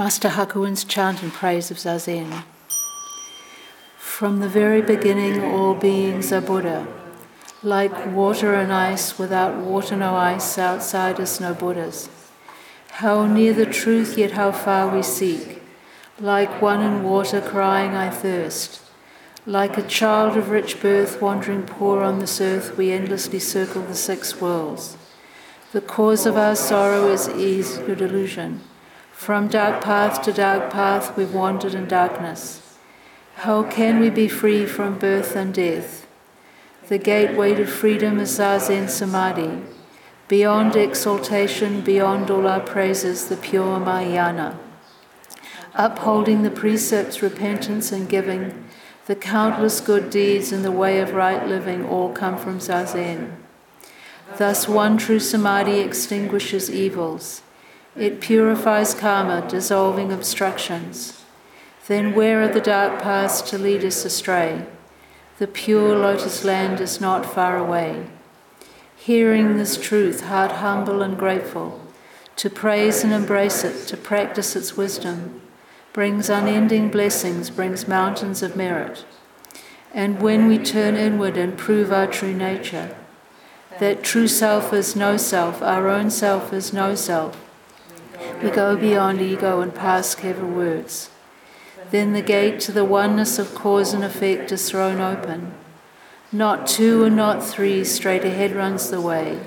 Master Hakuin's chant in praise of Zazen. From the very beginning, all beings are Buddha. Like water and ice, without water, no ice, Outside outsiders, no Buddhas. How near the truth, yet how far we seek. Like one in water, crying, I thirst. Like a child of rich birth, wandering poor on this earth, we endlessly circle the six worlds. The cause of our sorrow is ease ego delusion. From dark path to dark path we've wandered in darkness. How can we be free from birth and death? The gateway to freedom is Zazen Samadhi. Beyond exaltation, beyond all our praises, the pure Mahayana. Upholding the precepts, repentance, and giving, the countless good deeds in the way of right living all come from Zazen. Thus, one true Samadhi extinguishes evils. It purifies karma, dissolving obstructions. Then where are the dark paths to lead us astray? The pure lotus land is not far away. Hearing this truth, heart humble and grateful, to praise and embrace it, to practice its wisdom, brings unending blessings, brings mountains of merit. And when we turn inward and prove our true nature, that true self is no self, our own self is no self, we go beyond ego and past clever words. Then the gate to the oneness of cause and effect is thrown open. Not two and not three, straight ahead runs the way.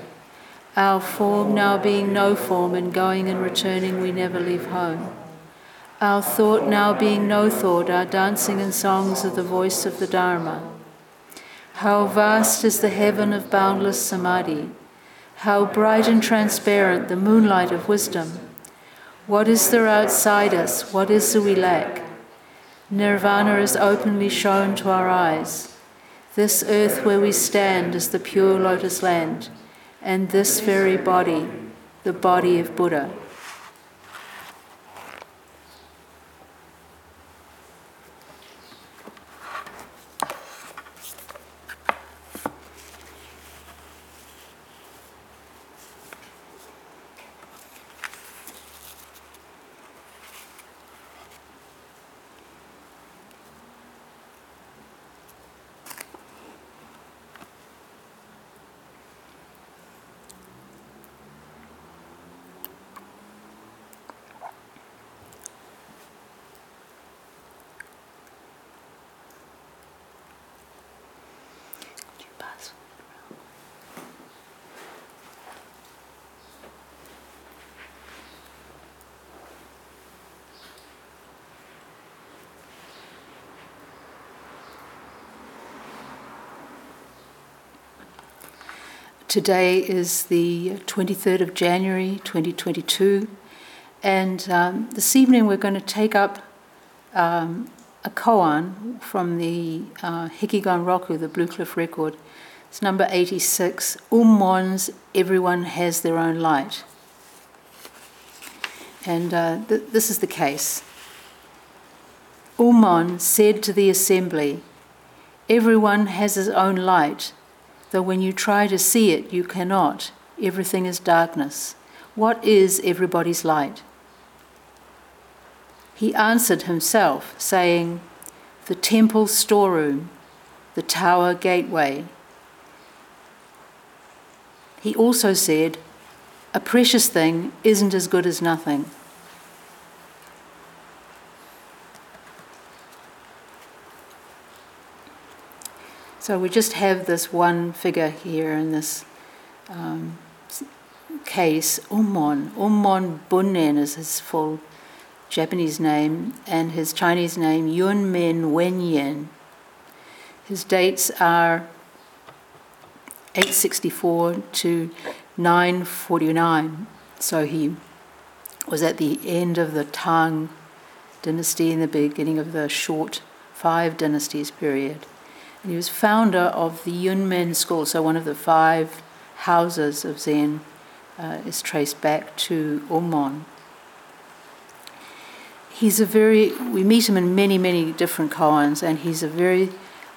Our form now being no form, and going and returning, we never leave home. Our thought now being no thought, our dancing and songs are the voice of the Dharma. How vast is the heaven of boundless samadhi! How bright and transparent the moonlight of wisdom! What is there outside us? What is there we lack? Nirvana is openly shown to our eyes. This earth where we stand is the pure lotus land, and this very body, the body of Buddha. Today is the 23rd of January 2022, and um, this evening we're going to take up um, a koan from the uh, Hekigan Roku, the Blue Cliff record. It's number 86 Ummons, Everyone Has Their Own Light. And uh, th- this is the case. Ummon said to the assembly, Everyone has his own light though when you try to see it, you cannot. Everything is darkness. What is everybody's light? He answered himself, saying, The temple storeroom, the tower gateway. He also said, A precious thing isn't as good as nothing. So we just have this one figure here in this um, case, Ummon. Ummon Bun'en is his full Japanese name, and his Chinese name, Yunmen Wenyan. His dates are 864 to 949. So he was at the end of the Tang dynasty and the beginning of the short five dynasties period. And he was founder of the Yunmen School, so one of the five houses of Zen uh, is traced back to Ummon. He's a very, we meet him in many, many different koans, and he's a very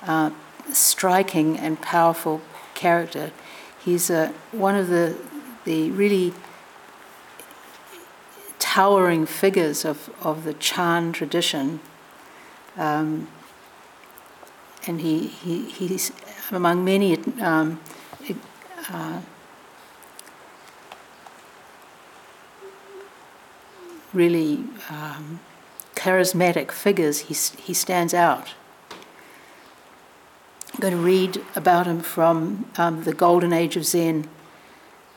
uh, striking and powerful character. He's a, one of the, the really towering figures of, of the Chan tradition. Um, and he, he, he's among many um, uh, really um, charismatic figures, he, he stands out. I'm going to read about him from um, The Golden Age of Zen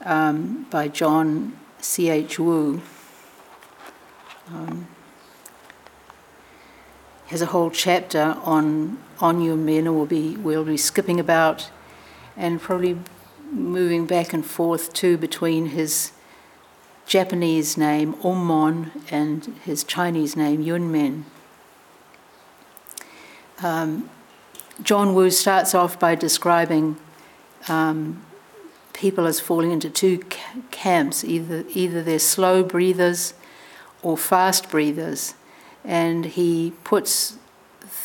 um, by John C.H. Wu. Um, has a whole chapter on on Yunmen, and we'll be we'll be skipping about and probably moving back and forth too between his Japanese name Ummon and his Chinese name Yunmen. Um, John Wu starts off by describing um, people as falling into two camps either, either they're slow breathers or fast breathers. And he puts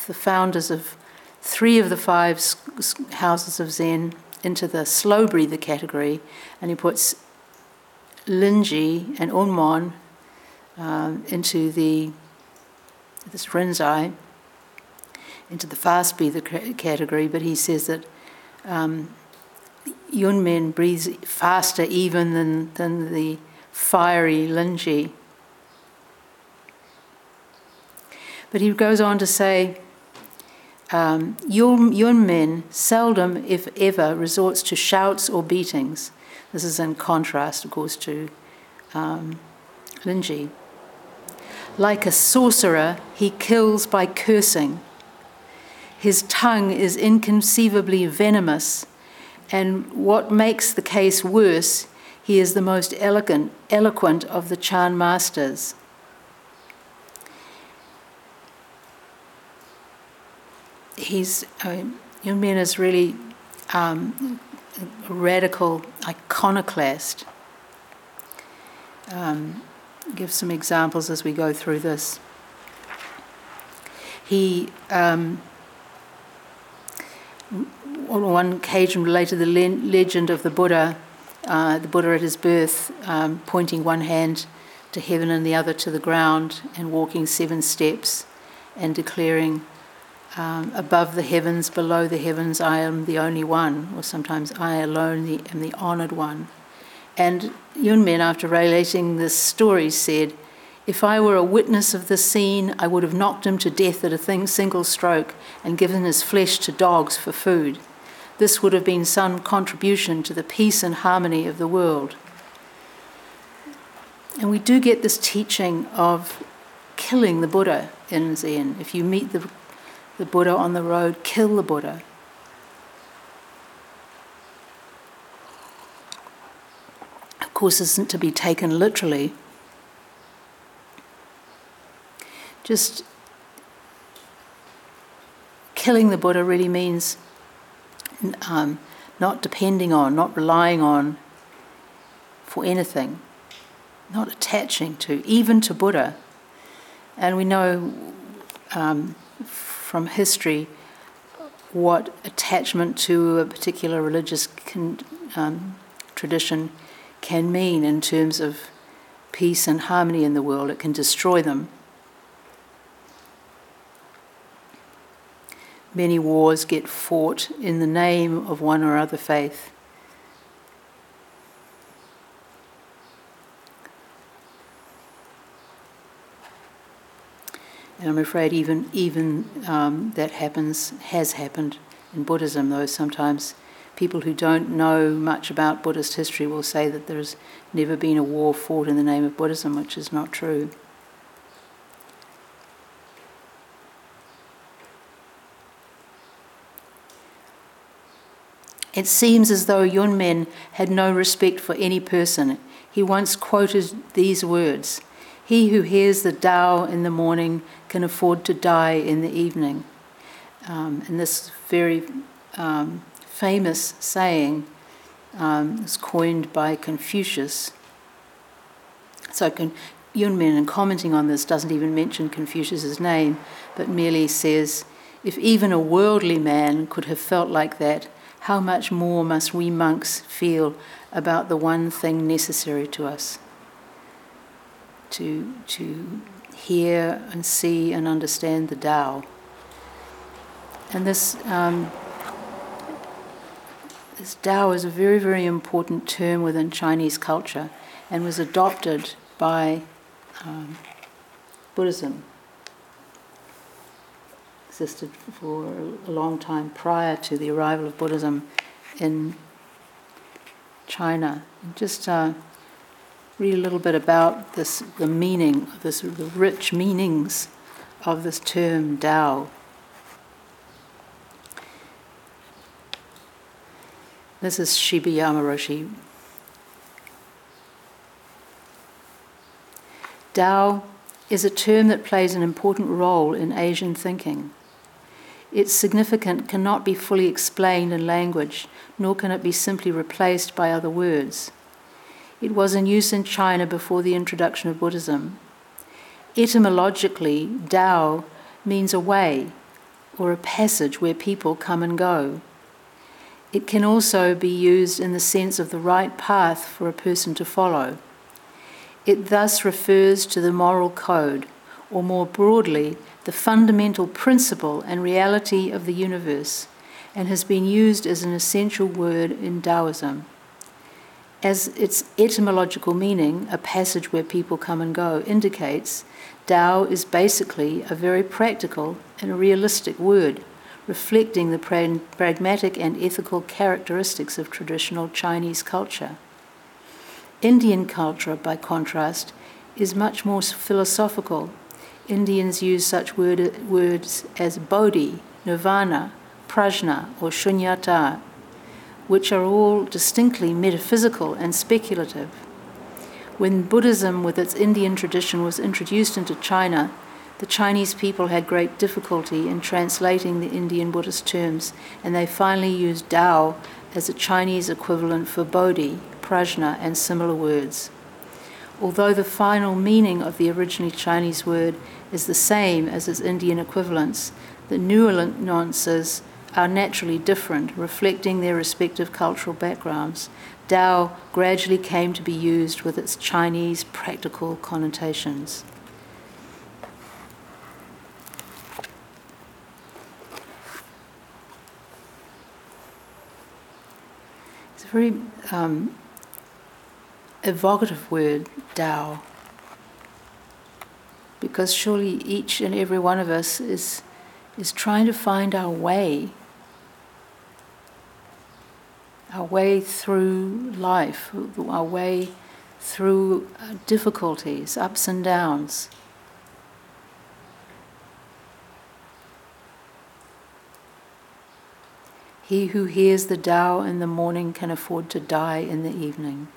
the founders of three of the five houses of Zen into the slow breather category, and he puts Linji and Ummon um, into the this Rinzai into the fast breather category, but he says that um, Yunmen breathes faster even than, than the fiery Linji. But he goes on to say, um, Yunmen seldom, if ever, resorts to shouts or beatings. This is in contrast, of course, to um, Linji. Like a sorcerer, he kills by cursing. His tongue is inconceivably venomous, and what makes the case worse, he is the most elegant, eloquent of the Chan masters. He's, uh, Yunmen is really um, radical iconoclast. Um, give some examples as we go through this. He, um, on one occasion, related the le- legend of the Buddha, uh, the Buddha at his birth, um, pointing one hand to heaven and the other to the ground, and walking seven steps and declaring, um, above the heavens, below the heavens, I am the only one, or sometimes I alone am the honored one. And Yunmen, after relating this story, said, If I were a witness of this scene, I would have knocked him to death at a thing, single stroke and given his flesh to dogs for food. This would have been some contribution to the peace and harmony of the world. And we do get this teaching of killing the Buddha in Zen. If you meet the the Buddha on the road, kill the Buddha. Of course, isn't to be taken literally. Just killing the Buddha really means um, not depending on, not relying on for anything, not attaching to, even to Buddha. And we know um, from history what attachment to a particular religious con, um, tradition can mean in terms of peace and harmony in the world. It can destroy them. Many wars get fought in the name of one or other faith. And I'm afraid even even um, that happens has happened in Buddhism, though sometimes people who don't know much about Buddhist history will say that there's never been a war fought in the name of Buddhism, which is not true. It seems as though Yunmen had no respect for any person. He once quoted these words He who hears the Tao in the morning can afford to die in the evening. Um, and this very um, famous saying um, was coined by Confucius. So Con- Yunmen, in commenting on this, doesn't even mention Confucius's name, but merely says, if even a worldly man could have felt like that, how much more must we monks feel about the one thing necessary to us? to, to hear and see and understand the Tao. And this, um, this Tao is a very, very important term within Chinese culture and was adopted by um, Buddhism. Existed for a long time prior to the arrival of Buddhism in China. Just uh, read a little bit about this, the meaning, this, the rich meanings of this term Tao. This is Shibayama Roshi. Tao is a term that plays an important role in Asian thinking. Its significance cannot be fully explained in language, nor can it be simply replaced by other words. It was in use in China before the introduction of Buddhism. Etymologically, Tao means a way or a passage where people come and go. It can also be used in the sense of the right path for a person to follow. It thus refers to the moral code, or more broadly, the fundamental principle and reality of the universe, and has been used as an essential word in Taoism as its etymological meaning, a passage where people come and go, indicates, Tao is basically a very practical and realistic word, reflecting the pra- pragmatic and ethical characteristics of traditional Chinese culture. Indian culture, by contrast, is much more philosophical. Indians use such word, words as bodhi, nirvana, prajna, or shunyata which are all distinctly metaphysical and speculative. When Buddhism, with its Indian tradition, was introduced into China, the Chinese people had great difficulty in translating the Indian Buddhist terms, and they finally used Tao as a Chinese equivalent for Bodhi, Prajna, and similar words. Although the final meaning of the originally Chinese word is the same as its Indian equivalents, the nuances are naturally different, reflecting their respective cultural backgrounds, Dao gradually came to be used with its Chinese practical connotations. It's a very um, evocative word, Dao, because surely each and every one of us is, is trying to find our way our way through life, our way through uh, difficulties, ups and downs. He who hears the Tao in the morning can afford to die in the evening.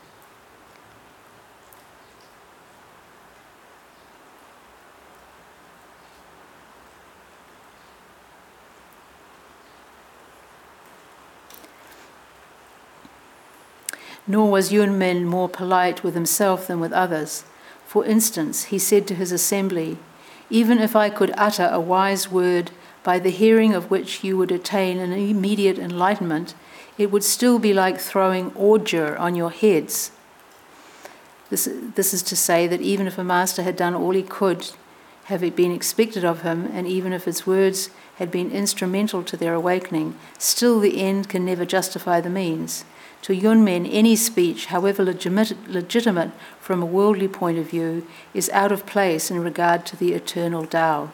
Nor was Yunmen more polite with himself than with others. For instance, he said to his assembly, Even if I could utter a wise word, by the hearing of which you would attain an immediate enlightenment, it would still be like throwing ordure on your heads. This, this is to say that even if a master had done all he could have it been expected of him, and even if his words had been instrumental to their awakening, still the end can never justify the means. To Yunmen, any speech, however legitimate from a worldly point of view, is out of place in regard to the eternal Tao.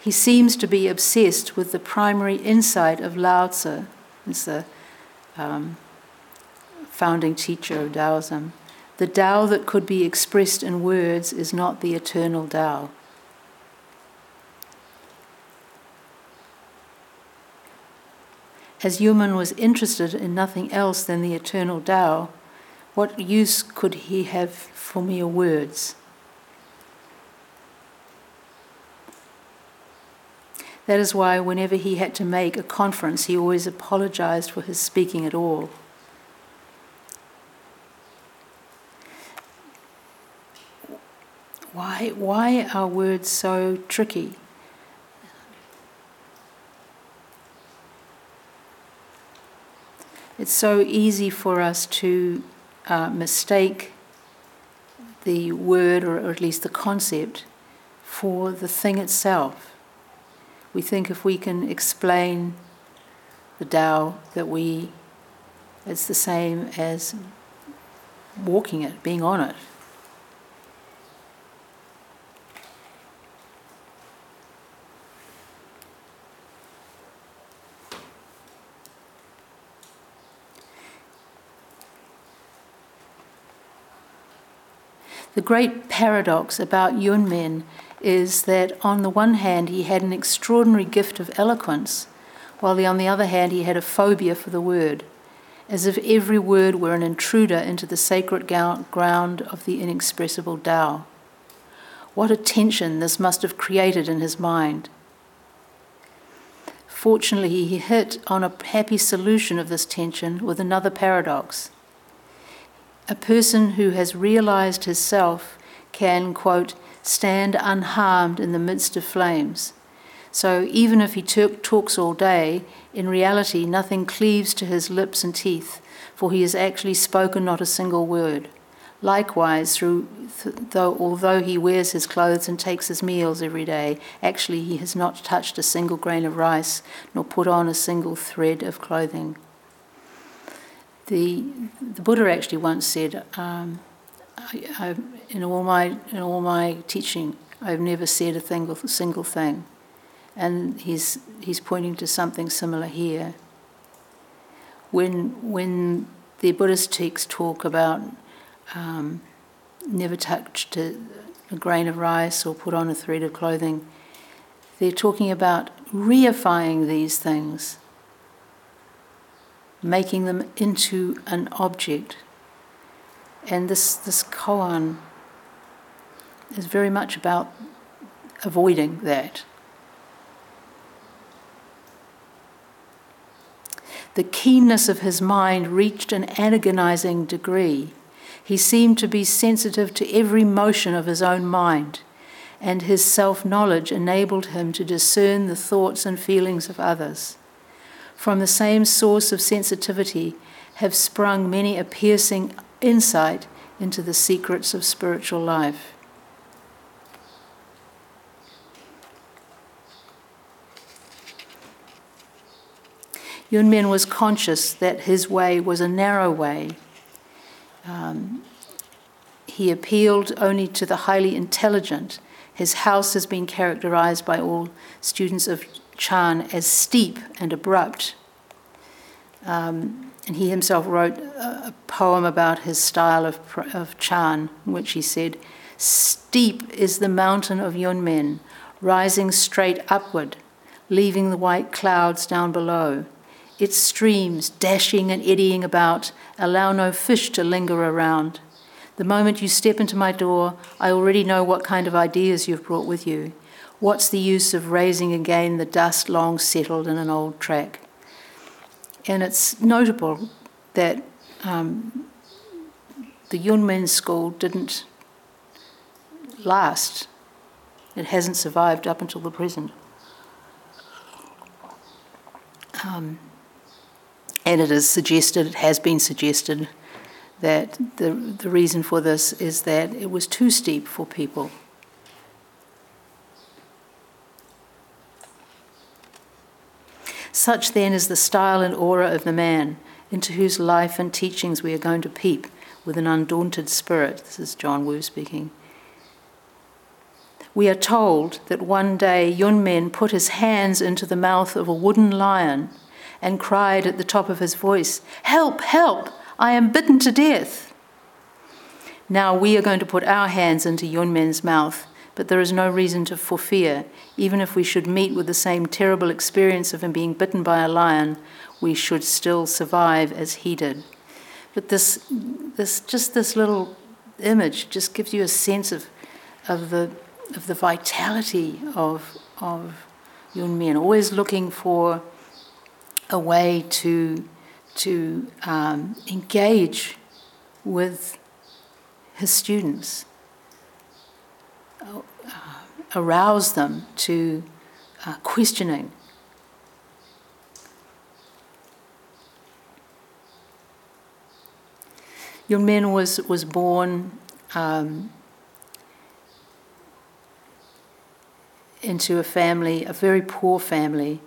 He seems to be obsessed with the primary insight of Lao Tzu, it's the um, founding teacher of Taoism. The Tao that could be expressed in words is not the eternal Tao. As Yunmen was interested in nothing else than the eternal Tao, what use could he have for mere words? That is why, whenever he had to make a conference, he always apologized for his speaking at all. Why, why are words so tricky? It's so easy for us to uh, mistake the word, or, or at least the concept, for the thing itself. We think if we can explain the Tao that we, it's the same as walking it, being on it. The great paradox about Yunmen is that on the one hand he had an extraordinary gift of eloquence, while on the other hand he had a phobia for the word, as if every word were an intruder into the sacred ground of the inexpressible Tao. What a tension this must have created in his mind. Fortunately, he hit on a happy solution of this tension with another paradox a person who has realized his self can, quote, stand unharmed in the midst of flames. So even if he talks all day, in reality nothing cleaves to his lips and teeth, for he has actually spoken not a single word. Likewise, through th- though, although he wears his clothes and takes his meals every day, actually he has not touched a single grain of rice, nor put on a single thread of clothing. The, the Buddha actually once said, um, I, I, in, all my, in all my teaching, I've never said a single, thing. And he's, he's pointing to something similar here. When, when the Buddhist texts talk about um, never touched a grain of rice or put on a thread of clothing, they're talking about reifying these things making them into an object. And this, this koan is very much about avoiding that. The keenness of his mind reached an agonizing degree. He seemed to be sensitive to every motion of his own mind, and his self knowledge enabled him to discern the thoughts and feelings of others from the same source of sensitivity have sprung many a piercing insight into the secrets of spiritual life. Yunmen was conscious that his way was a narrow way. Um, he appealed only to the highly intelligent. His house has been characterized by all students of Chan as steep and abrupt. Um, and he himself wrote a, poem about his style of, of Chan, in which he said, Steep is the mountain of Yunmen, rising straight upward, leaving the white clouds down below. Its streams, dashing and eddying about, allow no fish to linger around. The moment you step into my door, I already know what kind of ideas you've brought with you. What's the use of raising again the dust long settled in an old track? And it's notable that um, the Yunmen school didn't last. It hasn't survived up until the present. Um, and it is suggested, it has been suggested, that the, the reason for this is that it was too steep for people. Such then is the style and aura of the man into whose life and teachings we are going to peep with an undaunted spirit. This is John Wu speaking. We are told that one day Yunmen put his hands into the mouth of a wooden lion and cried at the top of his voice, Help, help, I am bitten to death. Now we are going to put our hands into Yunmen's mouth but there is no reason to for fear. Even if we should meet with the same terrible experience of him being bitten by a lion, we should still survive as he did. But this, this just this little image just gives you a sense of, of the of the vitality of of Yunmen, always looking for a way to to um, engage with his students arouse them to uh, questioning. Yunmen was, was born um, into a family, a very poor family,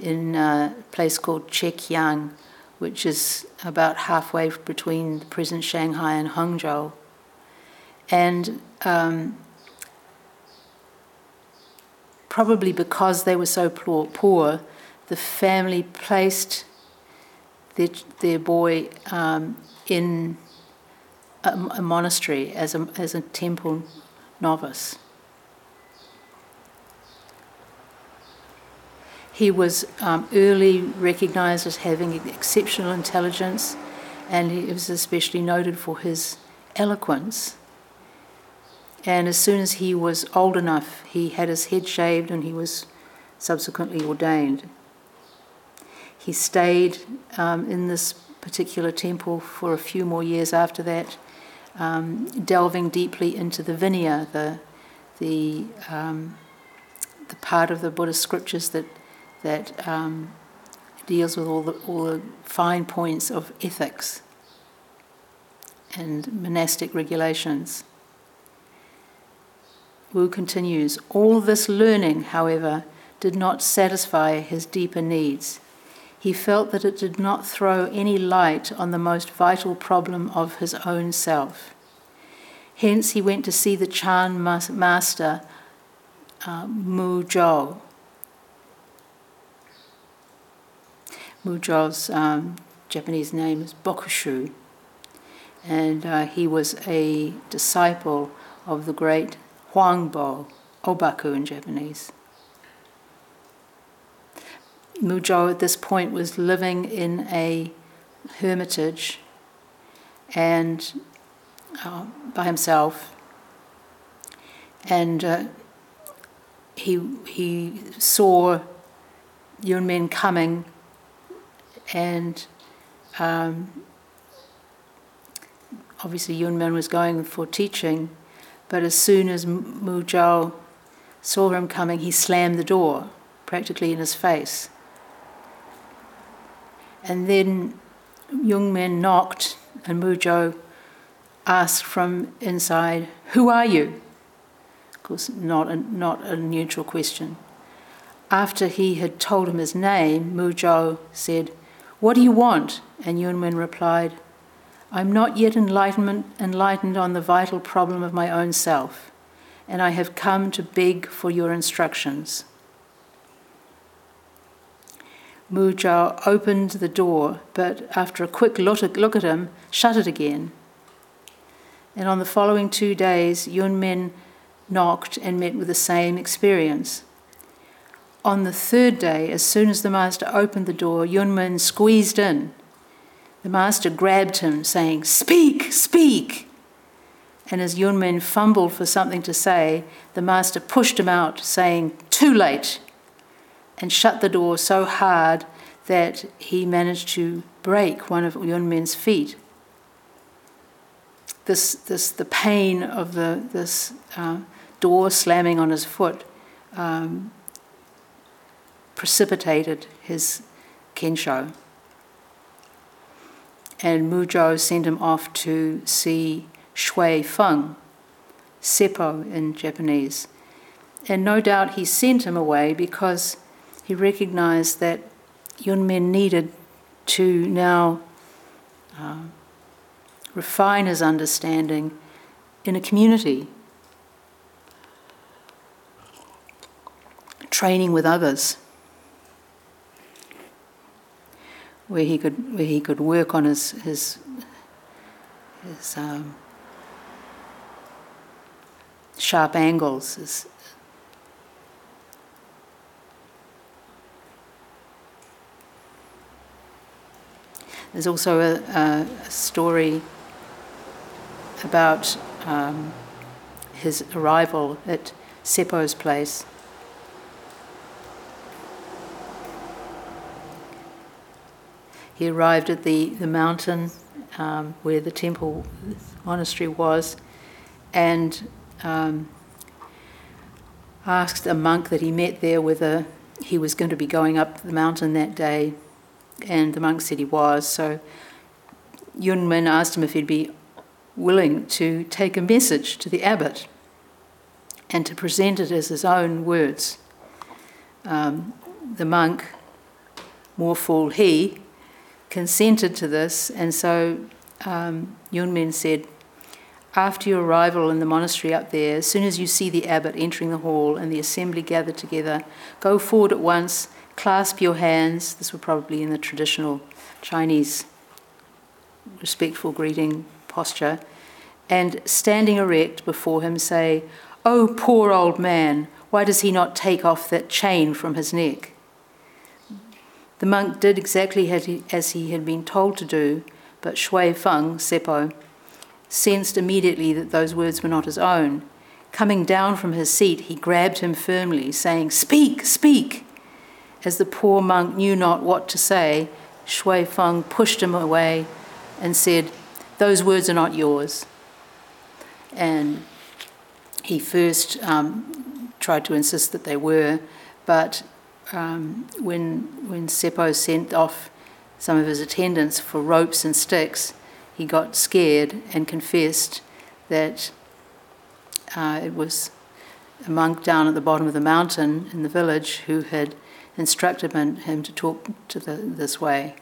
in a place called Chekiang, which is about halfway between the present Shanghai and Hangzhou. And um, probably because they were so poor, the family placed their, their boy um, in a, a, monastery as a, as a temple novice. He was um, early recognized as having exceptional intelligence, and he was especially noted for his eloquence. And as soon as he was old enough, he had his head shaved and he was subsequently ordained. He stayed um, in this particular temple for a few more years after that, um, delving deeply into the Vinaya, the, the, um, the part of the Buddhist scriptures that that um, deals with all the, all the fine points of ethics and monastic regulations. Wu continues All this learning, however, did not satisfy his deeper needs. He felt that it did not throw any light on the most vital problem of his own self. Hence, he went to see the Chan master, uh, Mu Zhou, Muzhou's um, Japanese name is Bokushu, and uh, he was a disciple of the great Huangbo, Obaku in Japanese. Muzhou at this point was living in a hermitage and uh, by himself, and uh, he he saw Yunmen coming and um, obviously Yunmen was going for teaching, but as soon as Mu Zhou saw him coming, he slammed the door practically in his face. And then Yunmen knocked, and Mu Zhou asked from inside, Who are you? Of course, not a, not a neutral question. After he had told him his name, Mu Zhou said, what do you want? And Yunmen replied, I'm not yet enlightened on the vital problem of my own self, and I have come to beg for your instructions. Mu Zhou opened the door, but after a quick look at him, shut it again. And on the following two days, Yunmen knocked and met with the same experience. On the third day, as soon as the master opened the door, Yunmen squeezed in. The master grabbed him, saying, Speak, speak! And as Yunmen fumbled for something to say, the master pushed him out, saying, Too late! and shut the door so hard that he managed to break one of Yunmen's feet. This, this, the pain of the, this uh, door slamming on his foot um, precipitated his kensho. And Mu Zhou sent him off to see Shui Feng, Seppo in Japanese. And no doubt he sent him away because he recognized that Yunmen needed to now uh, refine his understanding in a community, training with others. Where he could where he could work on his his his um, sharp angles. His, there's also a, a, a story about um, his arrival at Seppo's place He arrived at the, the mountain um, where the temple monastery was and um, asked a monk that he met there whether he was going to be going up the mountain that day. And the monk said he was. So Yunmen asked him if he'd be willing to take a message to the abbot and to present it as his own words. Um, the monk, more fool he, consented to this, and so um, Yunmen said, after your arrival in the monastery up there, as soon as you see the abbot entering the hall and the assembly gathered together, go forward at once, clasp your hands. This would probably in the traditional Chinese respectful greeting posture, and standing erect before him, say, Oh, poor old man, why does he not take off that chain from his neck? The monk did exactly as he had been told to do, but Shui Feng, Seppo, sensed immediately that those words were not his own. Coming down from his seat, he grabbed him firmly, saying, Speak, speak! As the poor monk knew not what to say, Shui Feng pushed him away and said, Those words are not yours. And he first um, tried to insist that they were, but um, when, when Seppo sent off some of his attendants for ropes and sticks, he got scared and confessed that uh, it was a monk down at the bottom of the mountain in the village who had instructed him to talk to the, this way.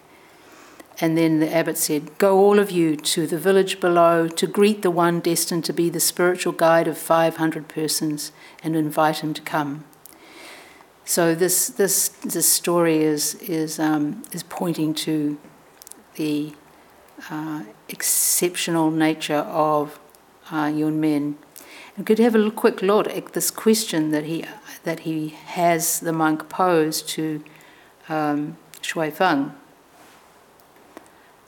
And then the abbot said, Go all of you to the village below to greet the one destined to be the spiritual guide of 500 persons and invite him to come. So this, this, this story is, is, um, is pointing to the uh, exceptional nature of uh, Yunmen. We could have a quick look at this question that he, that he has the monk pose to um, Shui Feng.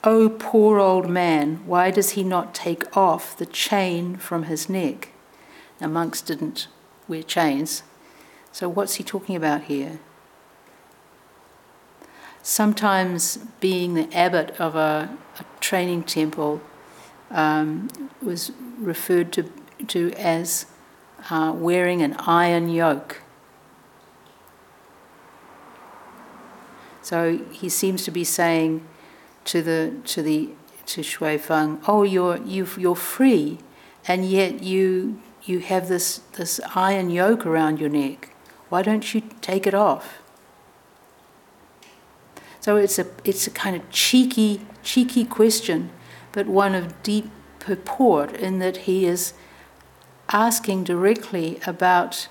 Oh, poor old man, why does he not take off the chain from his neck? Now, monks didn't wear chains, so what's he talking about here? Sometimes being the abbot of a, a training temple um, was referred to, to as uh, wearing an iron yoke. So he seems to be saying, to the to the to Shui Feng, oh, you're you you're free, and yet you you have this this iron yoke around your neck. Why don't you take it off? So it's a it's a kind of cheeky cheeky question, but one of deep purport in that he is asking directly about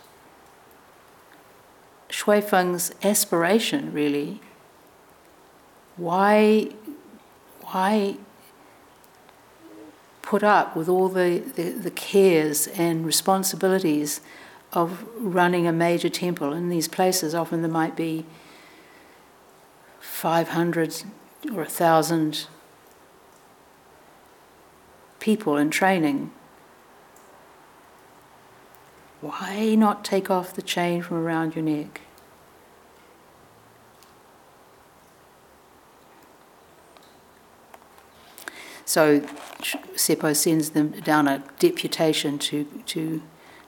Shui Feng's aspiration, really. Why why put up with all the, the, the, cares and responsibilities of running a major temple in these places? Often there might be 500 or 1,000 people in training. Why not take off the chain from around your neck? So Seppo sends them down a deputation to, to,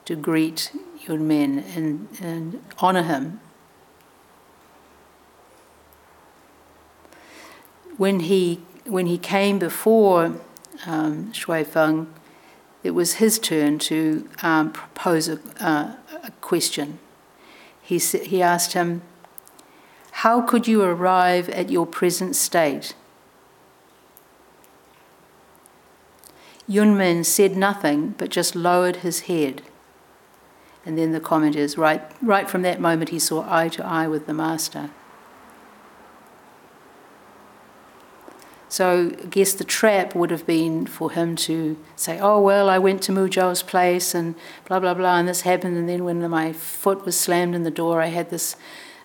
to greet Yunmen and, and honour him. When he, when he came before um, Shui Feng, it was his turn to um, propose a, uh, a question. He, he asked him, How could you arrive at your present state? Yunmen said nothing but just lowered his head. And then the comment is right, right from that moment he saw eye to eye with the Master. So I guess the trap would have been for him to say, oh, well, I went to Muzhou's place and blah, blah, blah, and this happened. And then when my foot was slammed in the door, I had this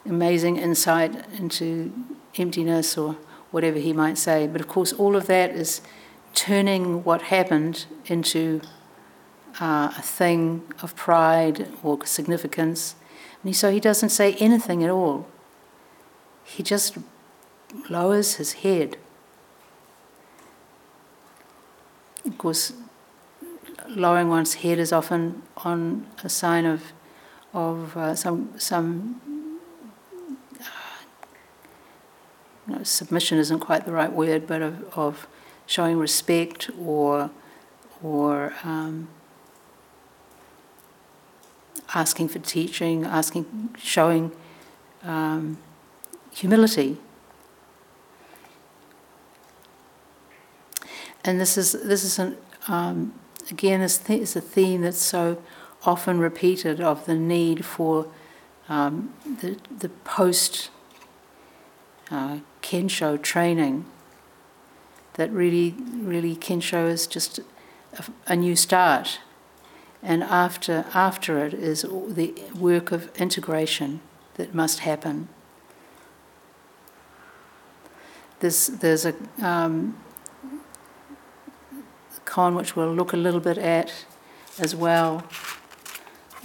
amazing insight into emptiness or whatever he might say. But of course, all of that is turning what happened into uh, a thing of pride or significance. And so he doesn't say anything at all. He just lowers his head. Of course, lowering one's head is often on a sign of of uh, some some uh, you know, submission isn't quite the right word, but of, of showing respect or or um, asking for teaching, asking, showing um, humility. And this is this is an, um, again is, th- is a theme that's so often repeated of the need for um, the the post uh, kensho training. That really, really kensho is just a, a new start, and after after it is the work of integration that must happen. There's, there's a um, koan which we'll look a little bit at as well,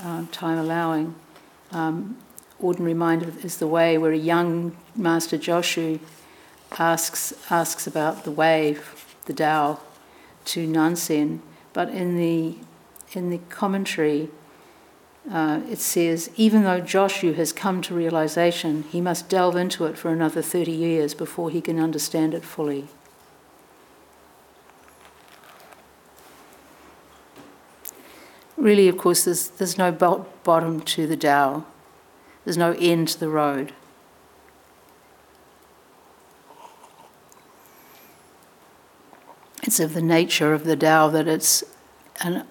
um, time allowing. Um, ordinary mind is the way, where a young Master Joshu asks, asks about the way, the Tao, to Nansen, but in the, in the commentary, uh, it says, even though Joshu has come to realization, he must delve into it for another 30 years before he can understand it fully. Really, of course, there's, there's no bottom to the Tao, there's no end to the road. It's of the nature of the Tao that it's an,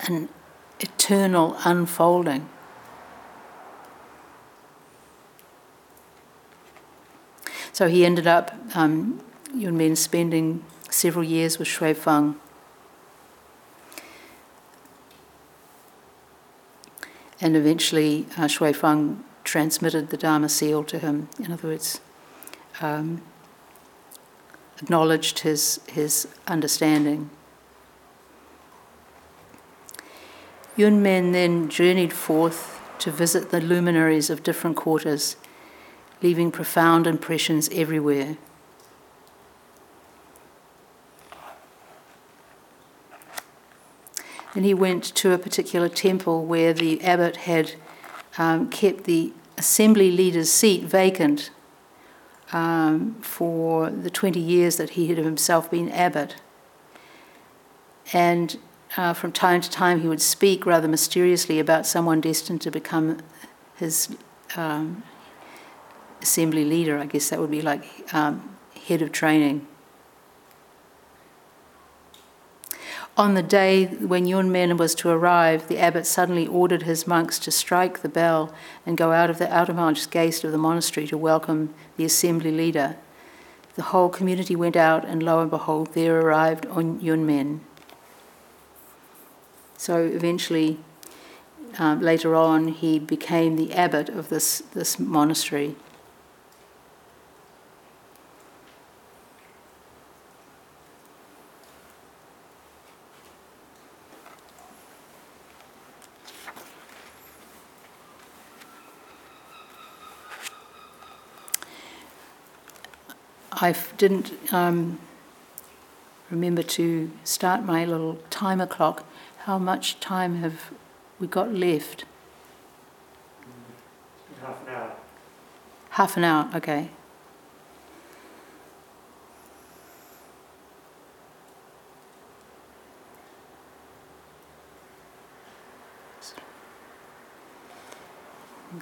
an eternal unfolding. So he ended up, um, Yunmen, spending several years with Xuefeng. And eventually, uh, Xuefeng transmitted the Dharma seal to him. In other words, um, acknowledged his, his understanding. Yunmen then journeyed forth to visit the luminaries of different quarters, leaving profound impressions everywhere. Then he went to a particular temple where the abbot had um, kept the assembly leader's seat vacant um, for the 20 years that he had himself been abbot. And uh, from time to time, he would speak rather mysteriously about someone destined to become his um, assembly leader. I guess that would be like um, head of training. On the day when Yunmen was to arrive, the abbot suddenly ordered his monks to strike the bell and go out of the outermost gate of the monastery to welcome the assembly leader. The whole community went out, and lo and behold, there arrived on Yunmen. So eventually, um, later on, he became the abbot of this, this monastery. I didn't um, remember to start my little timer clock how much time have we got left? Half an hour. Half an hour, okay.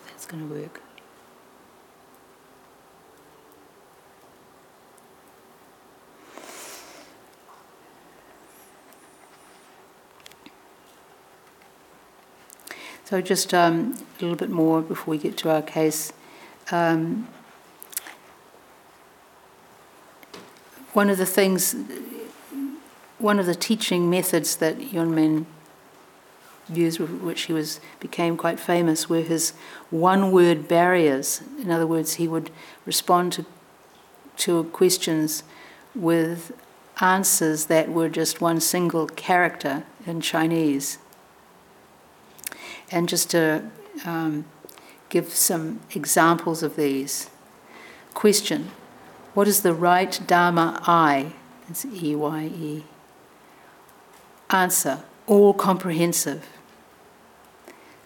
That's going to work. So, just um, a little bit more before we get to our case. Um, one of the things, one of the teaching methods that Yunmen used, with which he was became quite famous, were his one-word barriers. In other words, he would respond to to questions with answers that were just one single character in Chinese. And just to um, give some examples of these. Question What is the right Dharma I? It's E Y E. Answer All comprehensive.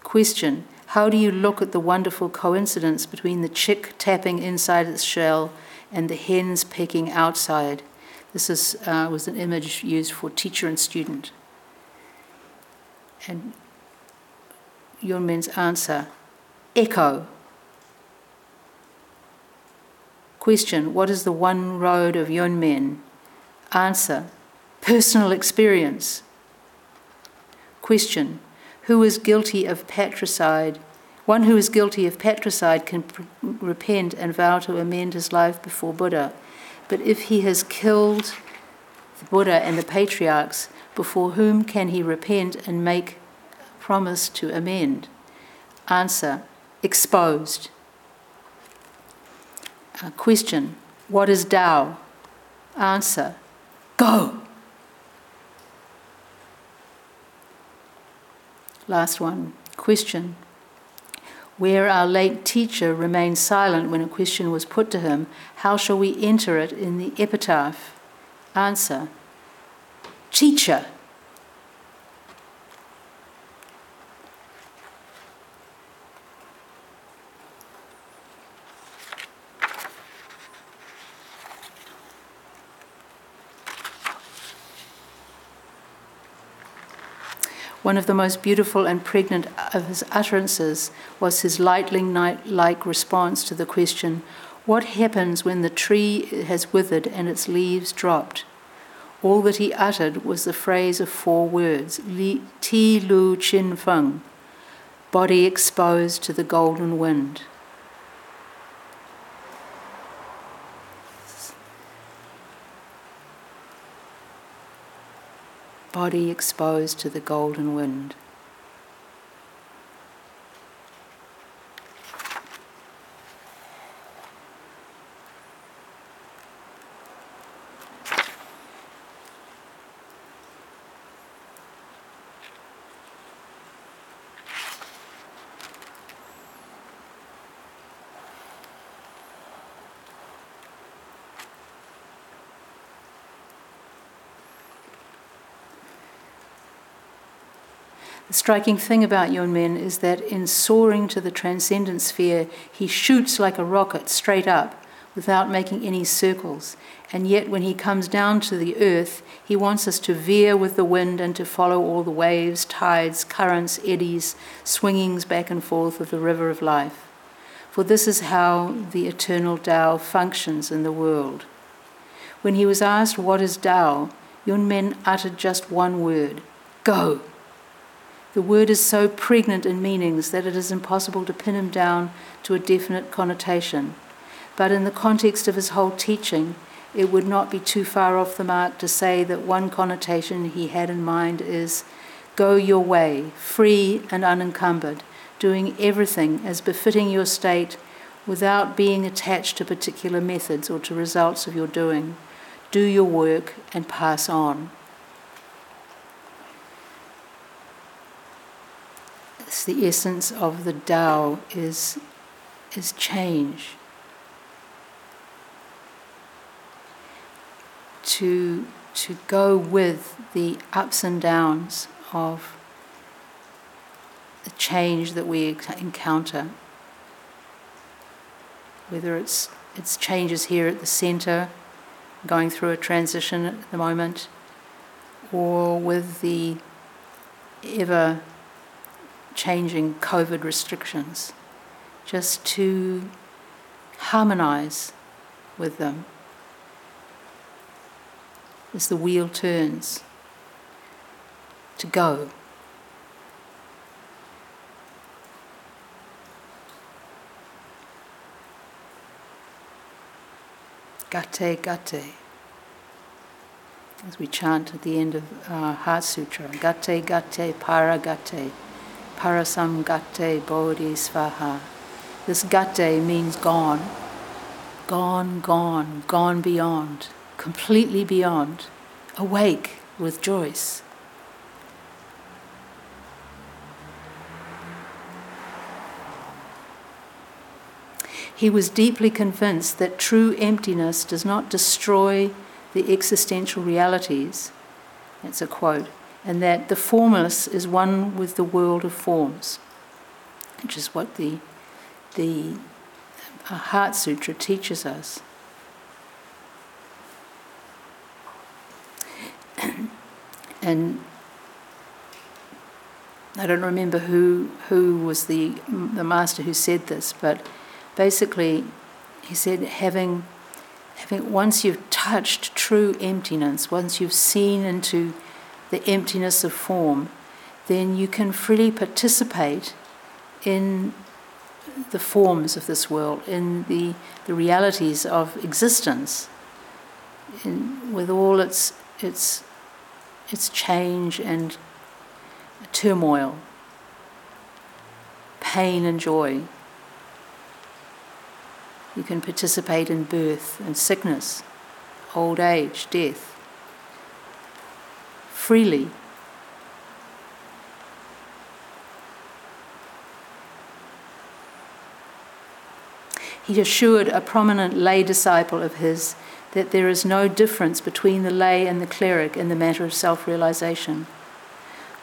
Question How do you look at the wonderful coincidence between the chick tapping inside its shell and the hens pecking outside? This is, uh, was an image used for teacher and student. And Yunmen's answer echo. Question What is the one road of Yunmen? Answer Personal experience. Question Who is guilty of patricide? One who is guilty of patricide can pr- repent and vow to amend his life before Buddha. But if he has killed the Buddha and the patriarchs, before whom can he repent and make promise to amend? Answer Exposed. Uh, question What is Tao? Answer Go. Last one. Question where our late teacher remained silent when a question was put to him, how shall we enter it in the epitaph? Answer Teacher. One of the most beautiful and pregnant of his utterances was his lightning like response to the question, What happens when the tree has withered and its leaves dropped? All that he uttered was the phrase of four words, Ti Lu Chin Feng, body exposed to the golden wind. Body exposed to the golden wind. Striking thing about Yunmen is that in soaring to the transcendent sphere, he shoots like a rocket straight up without making any circles. And yet, when he comes down to the earth, he wants us to veer with the wind and to follow all the waves, tides, currents, eddies, swingings back and forth of the river of life. For this is how the eternal Tao functions in the world. When he was asked, What is Tao? Yunmen uttered just one word Go. The word is so pregnant in meanings that it is impossible to pin him down to a definite connotation. But in the context of his whole teaching, it would not be too far off the mark to say that one connotation he had in mind is go your way, free and unencumbered, doing everything as befitting your state without being attached to particular methods or to results of your doing. Do your work and pass on. The essence of the Tao is, is change. To, to go with the ups and downs of the change that we encounter. Whether it's, it's changes here at the center, going through a transition at the moment, or with the ever changing COVID restrictions, just to harmonize with them as the wheel turns, to go. Gate, gate. As we chant at the end of our Heart Sutra, Gate, gate, para gate. Parasamgate Bodhisvaha. This gate means gone, gone, gone, gone beyond, completely beyond, awake with Joyce. He was deeply convinced that true emptiness does not destroy the existential realities. That's a quote and that the formless is one with the world of forms, which is what the, the uh, Heart Sutra teaches us. and I don't remember who who was the the master who said this, but basically, he said having having once you've touched true emptiness, once you've seen into the emptiness of form, then you can freely participate in the forms of this world, in the, the realities of existence, in, with all its, its, its change and turmoil, pain and joy. You can participate in birth and sickness, old age, death, freely. He assured a prominent lay disciple of his that there is no difference between the lay and the cleric in the matter of self realization.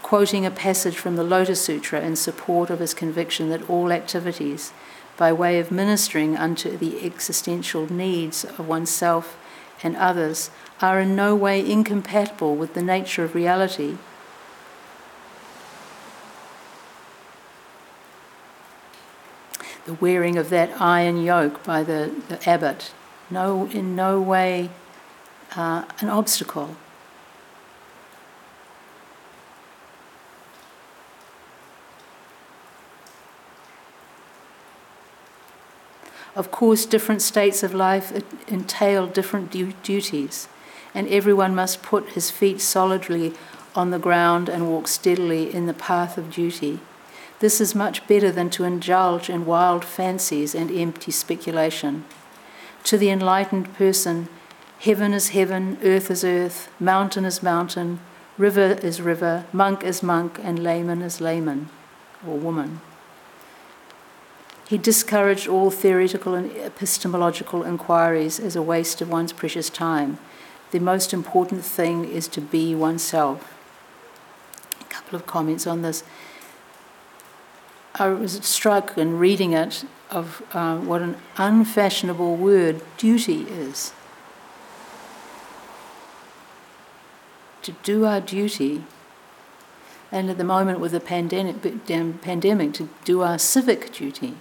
Quoting a passage from the Lotus Sutra in support of his conviction that all activities, by way of ministering unto the existential needs of oneself and others, are in no way incompatible with the nature of reality the wearing of that iron yoke by the, the abbot, no, in no way uh, an obstacle. Of course, different states of life entail different du- duties, and everyone must put his feet solidly on the ground and walk steadily in the path of duty. This is much better than to indulge in wild fancies and empty speculation. To the enlightened person, heaven is heaven, earth is earth, mountain is mountain, river is river, monk is monk, and layman is layman or woman. He discouraged all theoretical and epistemological inquiries as a waste of one's precious time. The most important thing is to be oneself. A couple of comments on this. I was struck in reading it of uh, what an unfashionable word duty is. To do our duty, and at the moment with the pandemic, pandemic to do our civic duty.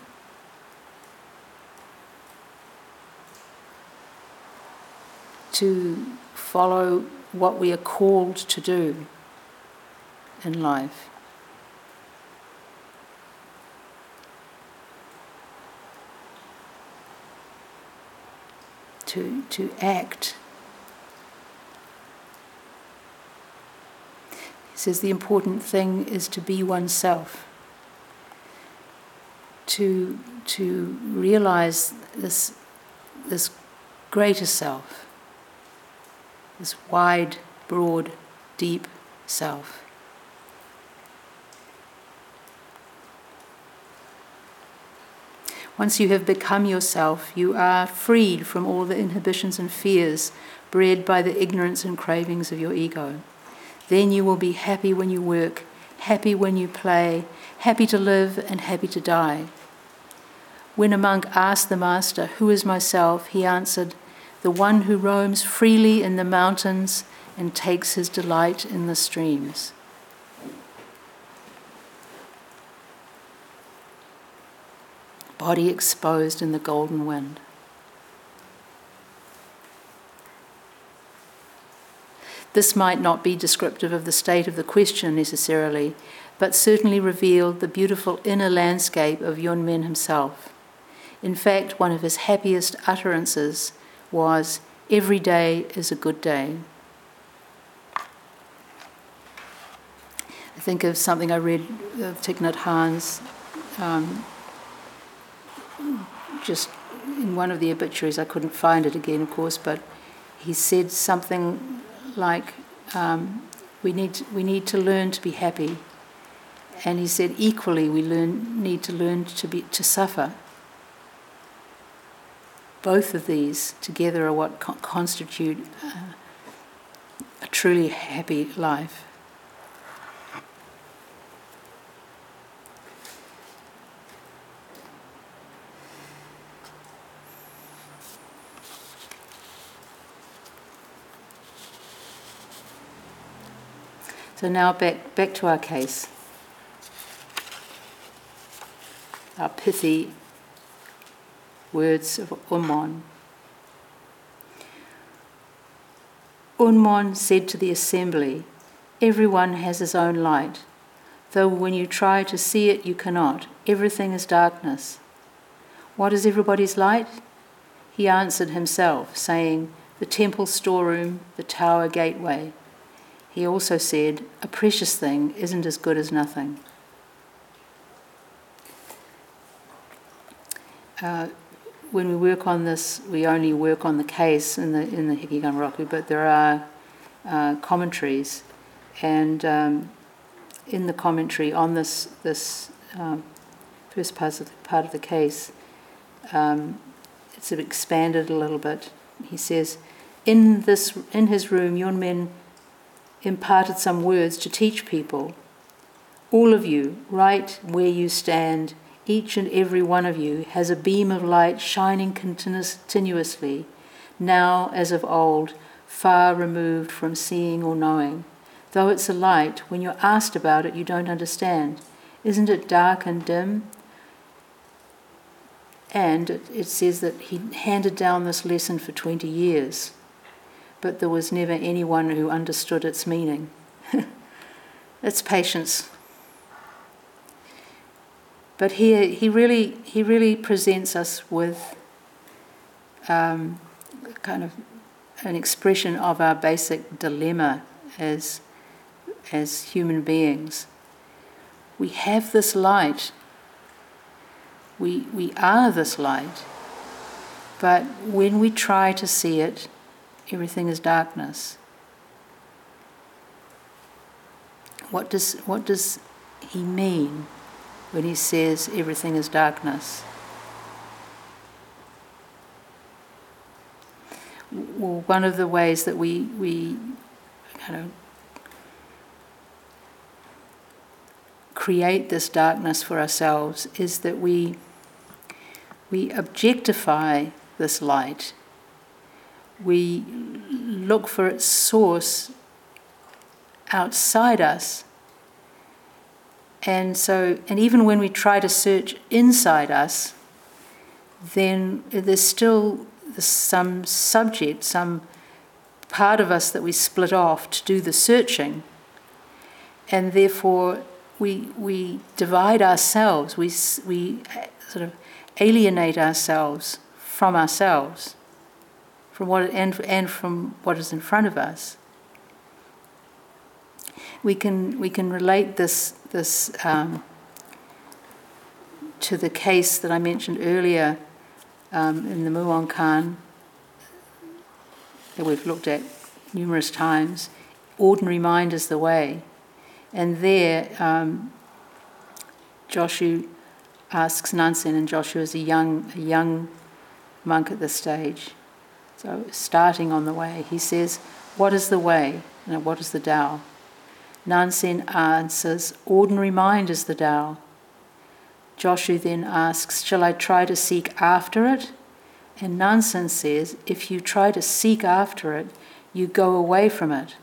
To follow what we are called to do in life. to, to act. He says the important thing is to be oneself, to, to realize this, this greater self, this wide, broad, deep self. Once you have become yourself, you are freed from all the inhibitions and fears bred by the ignorance and cravings of your ego. Then you will be happy when you work, happy when you play, happy to live and happy to die. When a monk asked the Master, Who is myself? he answered, The one who roams freely in the mountains and takes his delight in the streams. body exposed in the golden wind. This might not be descriptive of the state of the question necessarily, but certainly revealed the beautiful inner landscape of Yunmen himself. In fact, one of his happiest utterances was, Every day is a good day. I think of something I read of Thich Nhat Hanh's um, just in one of the obituaries, I couldn't find it again, of course, but he said something like, um, we, need we need to learn to be happy. And he said, equally, we learn, need to learn to, be, to suffer. Both of these together are what co- constitute uh, a truly happy life. So now back, back to our case. our pithy words of Ummon. Ummon said to the assembly, Everyone has his own light, though when you try to see it, you cannot. Everything is darkness. What is everybody's light? He answered himself, saying, The temple storeroom, the tower gateway. He also said, A precious thing isn't as good as nothing. Uh, when we work on this, we only work on the case in the in the Hekigan but there are uh, commentaries, and um, in the commentary on this this um, first part of the, part of the case, um, it's expanded a little bit. He says, in this in his room, Yunmen imparted some words to teach people. All of you, right where you stand each and every one of you has a beam of light shining continuously, now as of old, far removed from seeing or knowing. Though it's a light, when you're asked about it, you don't understand. Isn't it dark and dim? And it says that he handed down this lesson for 20 years, but there was never anyone who understood its meaning. it's patience. But here he really he really presents us with um, kind of an expression of our basic dilemma as as human beings. We have this light. We we are this light. But when we try to see it, everything is darkness. What does what does he mean? When he says everything is darkness. Well, one of the ways that we, we kind of create this darkness for ourselves is that we, we objectify this light. We look for its source outside us and so, and even when we try to search inside us, then there's still some subject, some part of us that we split off to do the searching. And therefore, we, we divide ourselves, we, we uh, sort of alienate ourselves from ourselves, from what, and, and from what is in front of us. We can, we can relate this this um, to the case that I mentioned earlier um, in the Mumonkan that we've looked at numerous times. Ordinary mind is the way. And there, um, Joshu asks Nansen, and Joshu is a young, a young monk at this stage. So, starting on the way, he says, What is the way? And what is the Tao? Nansen answers, Ordinary mind is the Tao. Joshu then asks, Shall I try to seek after it? And Nansen says, If you try to seek after it, you go away from it.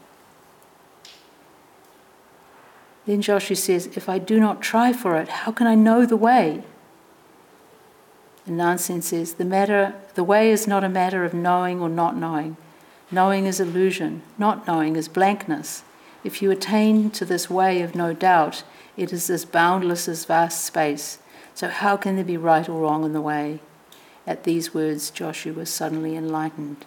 Then Joshu says, If I do not try for it, how can I know the way? And Nansen says, the, matter, the way is not a matter of knowing or not knowing. Knowing is illusion, not knowing is blankness. If you attain to this way of no doubt, it is as boundless as vast space. So, how can there be right or wrong in the way? At these words, Joshu was suddenly enlightened.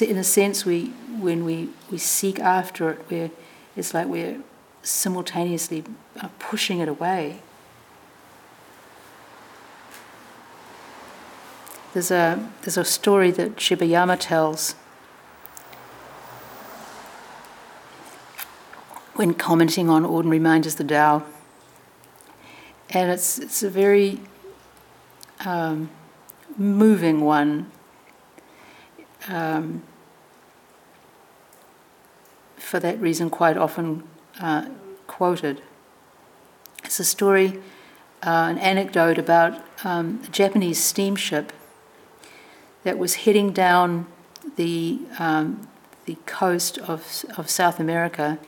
In a sense, we, when we, we seek after it, we're, it's like we're simultaneously uh, pushing it away. There's a, there's a story that Shibayama tells when commenting on ordinary mind as the Tao. And it's, it's a very um, moving one. Um, for that reason, quite often uh, quoted. It's a story, uh, an anecdote about um, a Japanese steamship that was heading down the, um, the coast of, of South America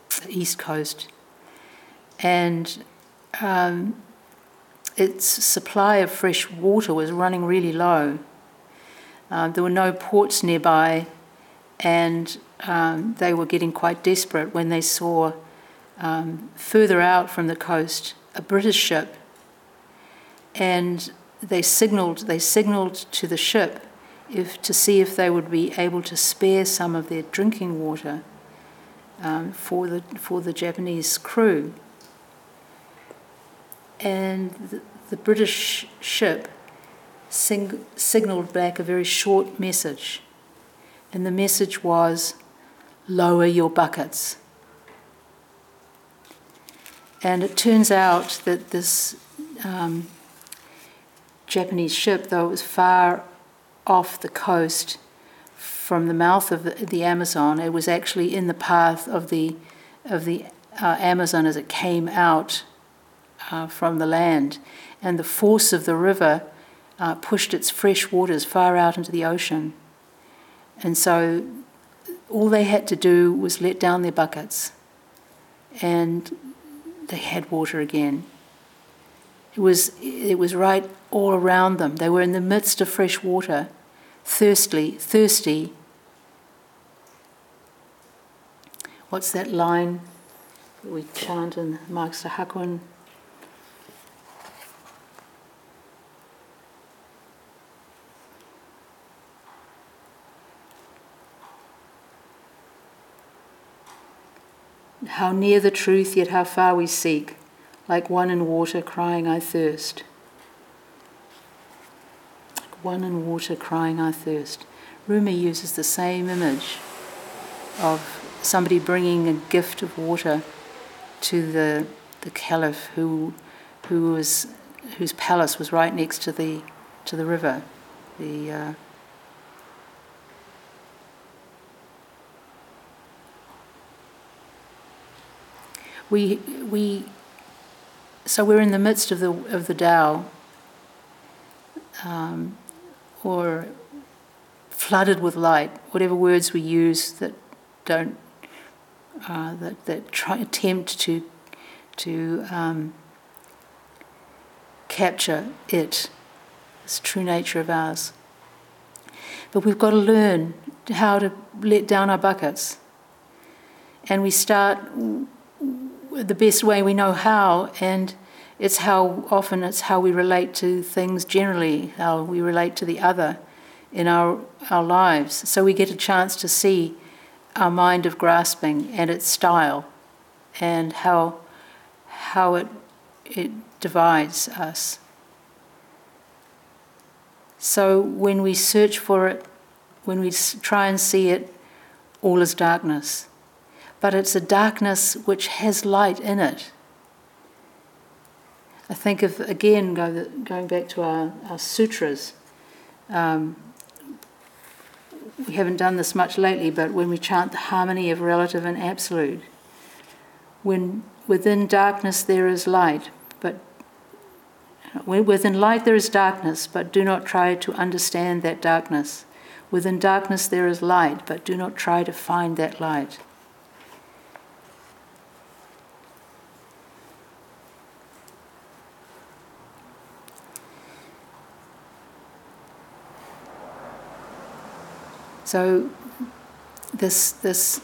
the east coast, and um, its supply of fresh water was running really low. Uh, there were no ports nearby, and um, they were getting quite desperate when they saw um, further out from the coast a British ship, and they signaled they signaled to the ship if to see if they would be able to spare some of their drinking water um, for the for the Japanese crew. And the, the British ship sing, signaled back a very short message, and the message was, "Lower your buckets." And it turns out that this um, Japanese ship, though it was far off the coast from the mouth of the, Amazon, it was actually in the path of the of the uh, Amazon as it came out uh, from the land, and the force of the river uh, pushed its fresh waters far out into the ocean, and so all they had to do was let down their buckets, and they had water again. It was, it was right all around them. They were in the midst of fresh water, thirsty, thirsty. What's that line that we chant in Mark's Hakuin? How near the truth, yet how far we seek, like one in water crying, I thirst. Like one in water crying, I thirst. Rumi uses the same image of somebody bringing a gift of water to the, the caliph who, who was, whose palace was right next to the, to the river. The, uh, we, we, so we're in the midst of the, of the Tao, um, or flooded with light, whatever words we use that don't, uh, that, that try, attempt to, to um, capture it, this true nature of ours. But we've got to learn how to let down our buckets. And we start the best way we know how, and it's how often it's how we relate to things generally, how we relate to the other in our, our lives. So we get a chance to see our mind of grasping and its style and how, how it, it divides us. So when we search for it, when we try and see it, all is darkness but it's a darkness which has light in it. I think of, again, go, going back to our, our sutras, um, we haven't done this much lately, but when we chant the harmony of relative and absolute, when within darkness there is light, but within light there is darkness, but do not try to understand that darkness. Within darkness there is light, but do not try to find that light. So this this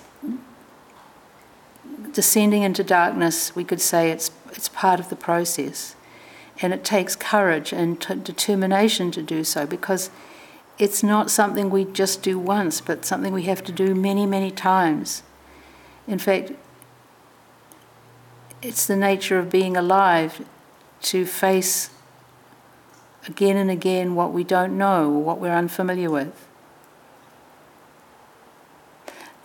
descending into darkness, we could say it's it's part of the process, and it takes courage and t- determination to do so because it's not something we just do once, but something we have to do many many times. In fact, it's the nature of being alive to face again and again what we don't know or what we're unfamiliar with.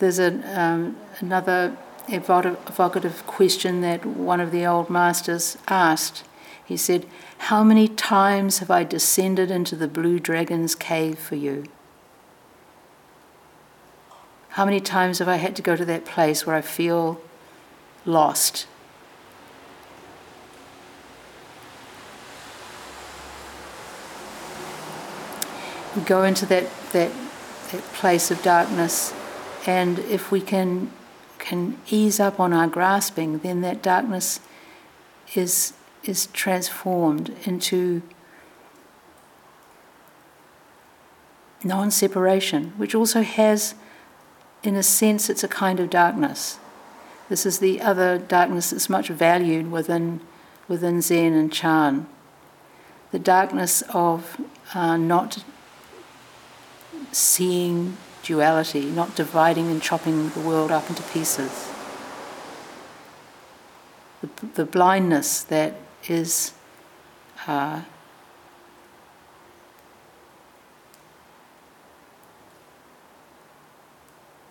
There's um, another evocative question that one of the old masters asked. He said, How many times have I descended into the blue dragon's cave for you? How many times have I had to go to that place where I feel lost? We go into that, that, that place of darkness and if we can can ease up on our grasping, then that darkness is, is transformed into non separation, which also has, in a sense, it's a kind of darkness. This is the other darkness that's much valued within, within Zen and Chan. The darkness of uh, not seeing duality, not dividing and chopping the world up into pieces. The, the blindness that is uh,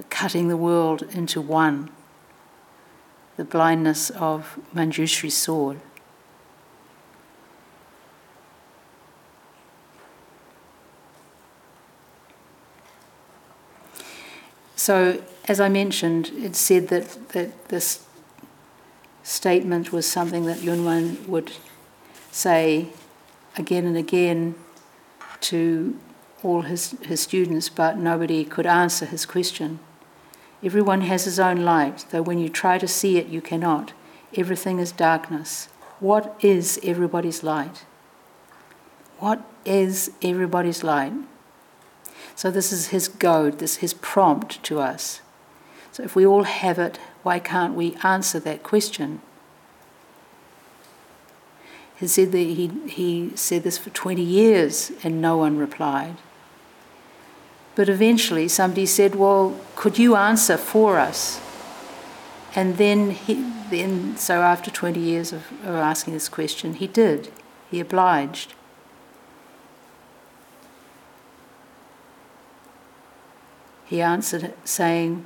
cutting the world into one, the blindness of Manjushri's sword. So, as I mentioned, it said that, that this statement was something that Yunmen would say again and again to all his, his students, but nobody could answer his question. Everyone has his own light, though when you try to see it, you cannot. Everything is darkness. What is everybody's light? What is everybody's light? So, this is his goad, this his prompt to us. So, if we all have it, why can't we answer that question? He said, that he, he said this for 20 years and no one replied. But eventually somebody said, Well, could you answer for us? And then, he, then so after 20 years of, of asking this question, he did. He obliged. He answered, saying,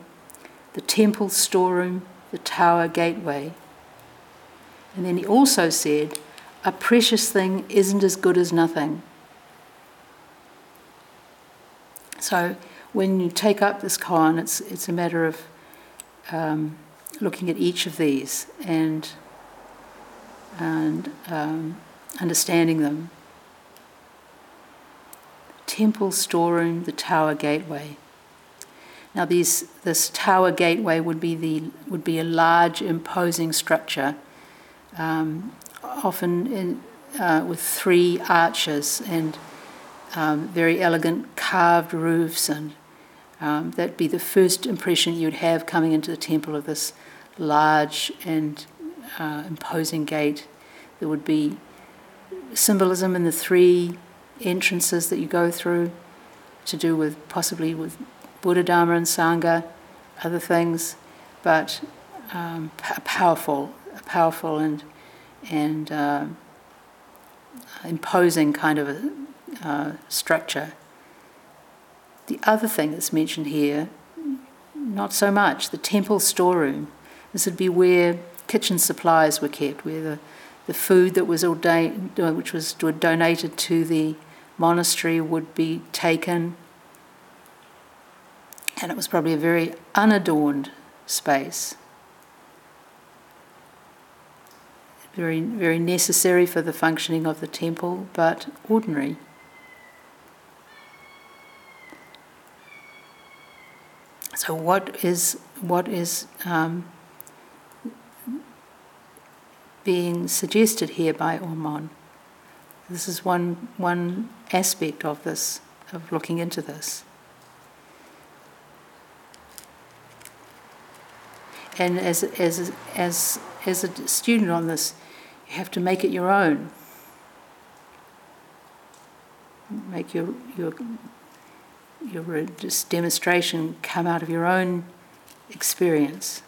The temple storeroom, the tower gateway. And then he also said, A precious thing isn't as good as nothing. So when you take up this koan, it's, it's a matter of um, looking at each of these and, and um, understanding them. Temple storeroom, the tower gateway. Now, these, this tower gateway would be, the, would be a large, imposing structure, um, often in, uh, with three arches and um, very elegant carved roofs, and um, that'd be the first impression you'd have coming into the temple of this large and uh, imposing gate. There would be symbolism in the three entrances that you go through to do with possibly with Buddha, Dharma, and Sangha, other things, but um, p- powerful, a powerful and and uh, imposing kind of a uh, structure. The other thing that's mentioned here, not so much, the temple storeroom. This would be where kitchen supplies were kept, where the, the food that was ordained, which was donated to the monastery, would be taken and it was probably a very unadorned space. Very, very necessary for the functioning of the temple, but ordinary. So, what is what is um, being suggested here by Ummon? This is one one aspect of this of looking into this. And as, as, as, as a student on this, you have to make it your own. Make your, your, your demonstration come out of your own experience.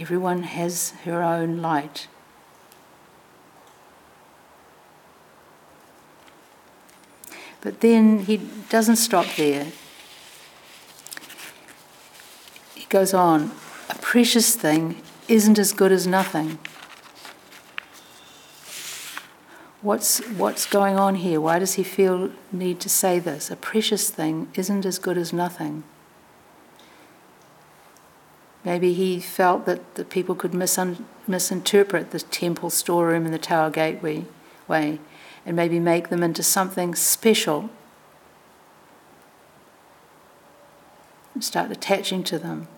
Everyone has her own light. But then he doesn't stop there. Goes on, a precious thing isn't as good as nothing. What's, what's going on here? Why does he feel need to say this? A precious thing isn't as good as nothing. Maybe he felt that the people could misun- misinterpret the temple storeroom and the tower gateway way, and maybe make them into something special. And start attaching to them.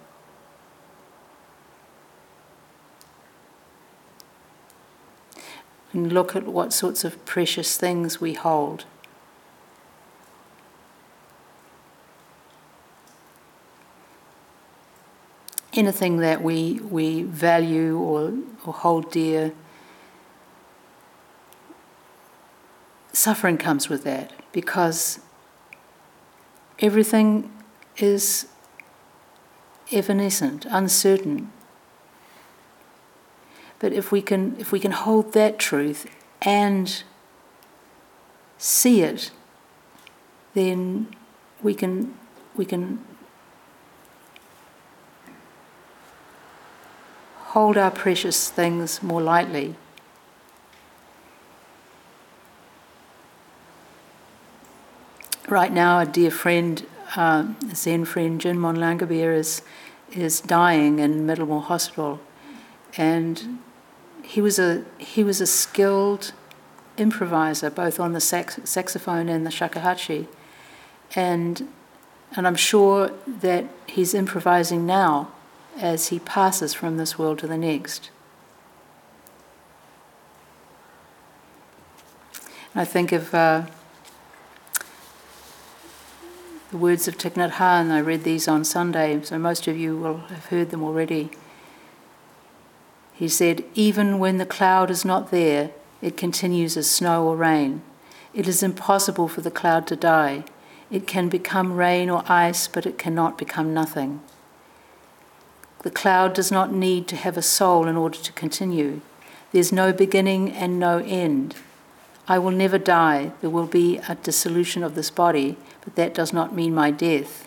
And look at what sorts of precious things we hold. Anything that we, we value or, or hold dear, suffering comes with that because everything is evanescent, uncertain. But if we can if we can hold that truth and see it, then we can we can hold our precious things more lightly. Right now, a dear friend, uh, Zen friend Jinmon Langabir, is is dying in Middlemore Hospital, and he was a he was a skilled improviser both on the sax, saxophone and the shakuhachi, and and I'm sure that he's improvising now as he passes from this world to the next. I think of uh, the words of Thich Nhat Hanh. I read these on Sunday, so most of you will have heard them already. He said, Even when the cloud is not there, it continues as snow or rain. It is impossible for the cloud to die. It can become rain or ice, but it cannot become nothing. The cloud does not need to have a soul in order to continue. There's no beginning and no end. I will never die. There will be a dissolution of this body, but that does not mean my death.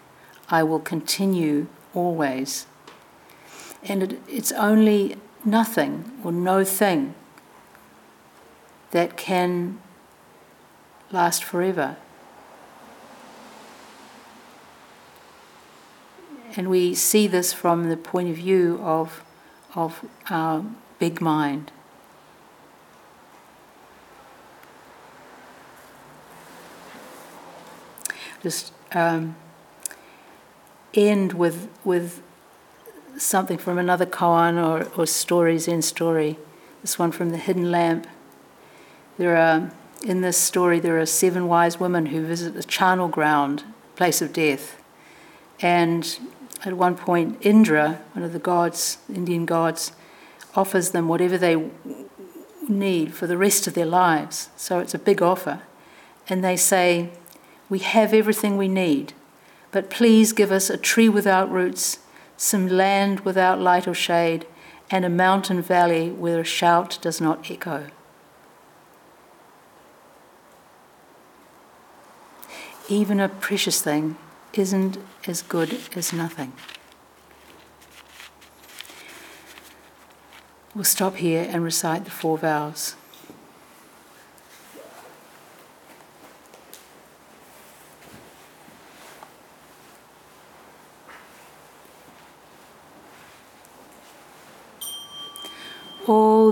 I will continue always. And it, it's only nothing or no thing that can last forever. And we see this from the point of view of, of our big mind. Just um, end with, with something from another koan or, or stories in story. This one from the Hidden Lamp. There are in this story there are seven wise women who visit the charnel ground, place of death, and at one point Indra, one of the gods, Indian gods, offers them whatever they need for the rest of their lives. So it's a big offer, and they say, "We have everything we need, but please give us a tree without roots." Some land without light or shade, and a mountain valley where a shout does not echo. Even a precious thing isn't as good as nothing. We'll stop here and recite the four vows. all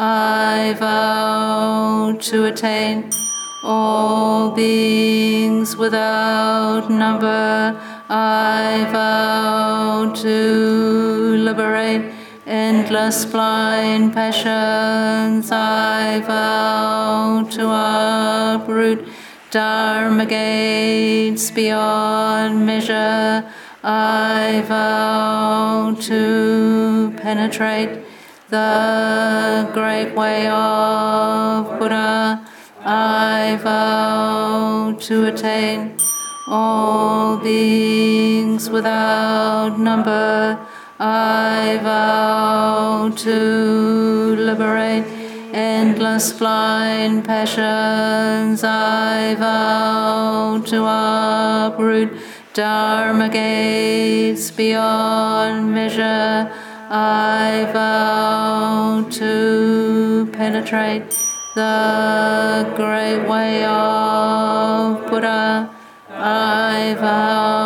I vow to attain all beings without number. I vow to liberate endless blind passions. I vow to uproot dharma gates beyond measure. I vow to penetrate the great way of Buddha, I vow to attain all beings without number. I vow to liberate endless blind passions. I vow to uproot dharma gates beyond measure. I vow to penetrate the great way of Buddha I vow.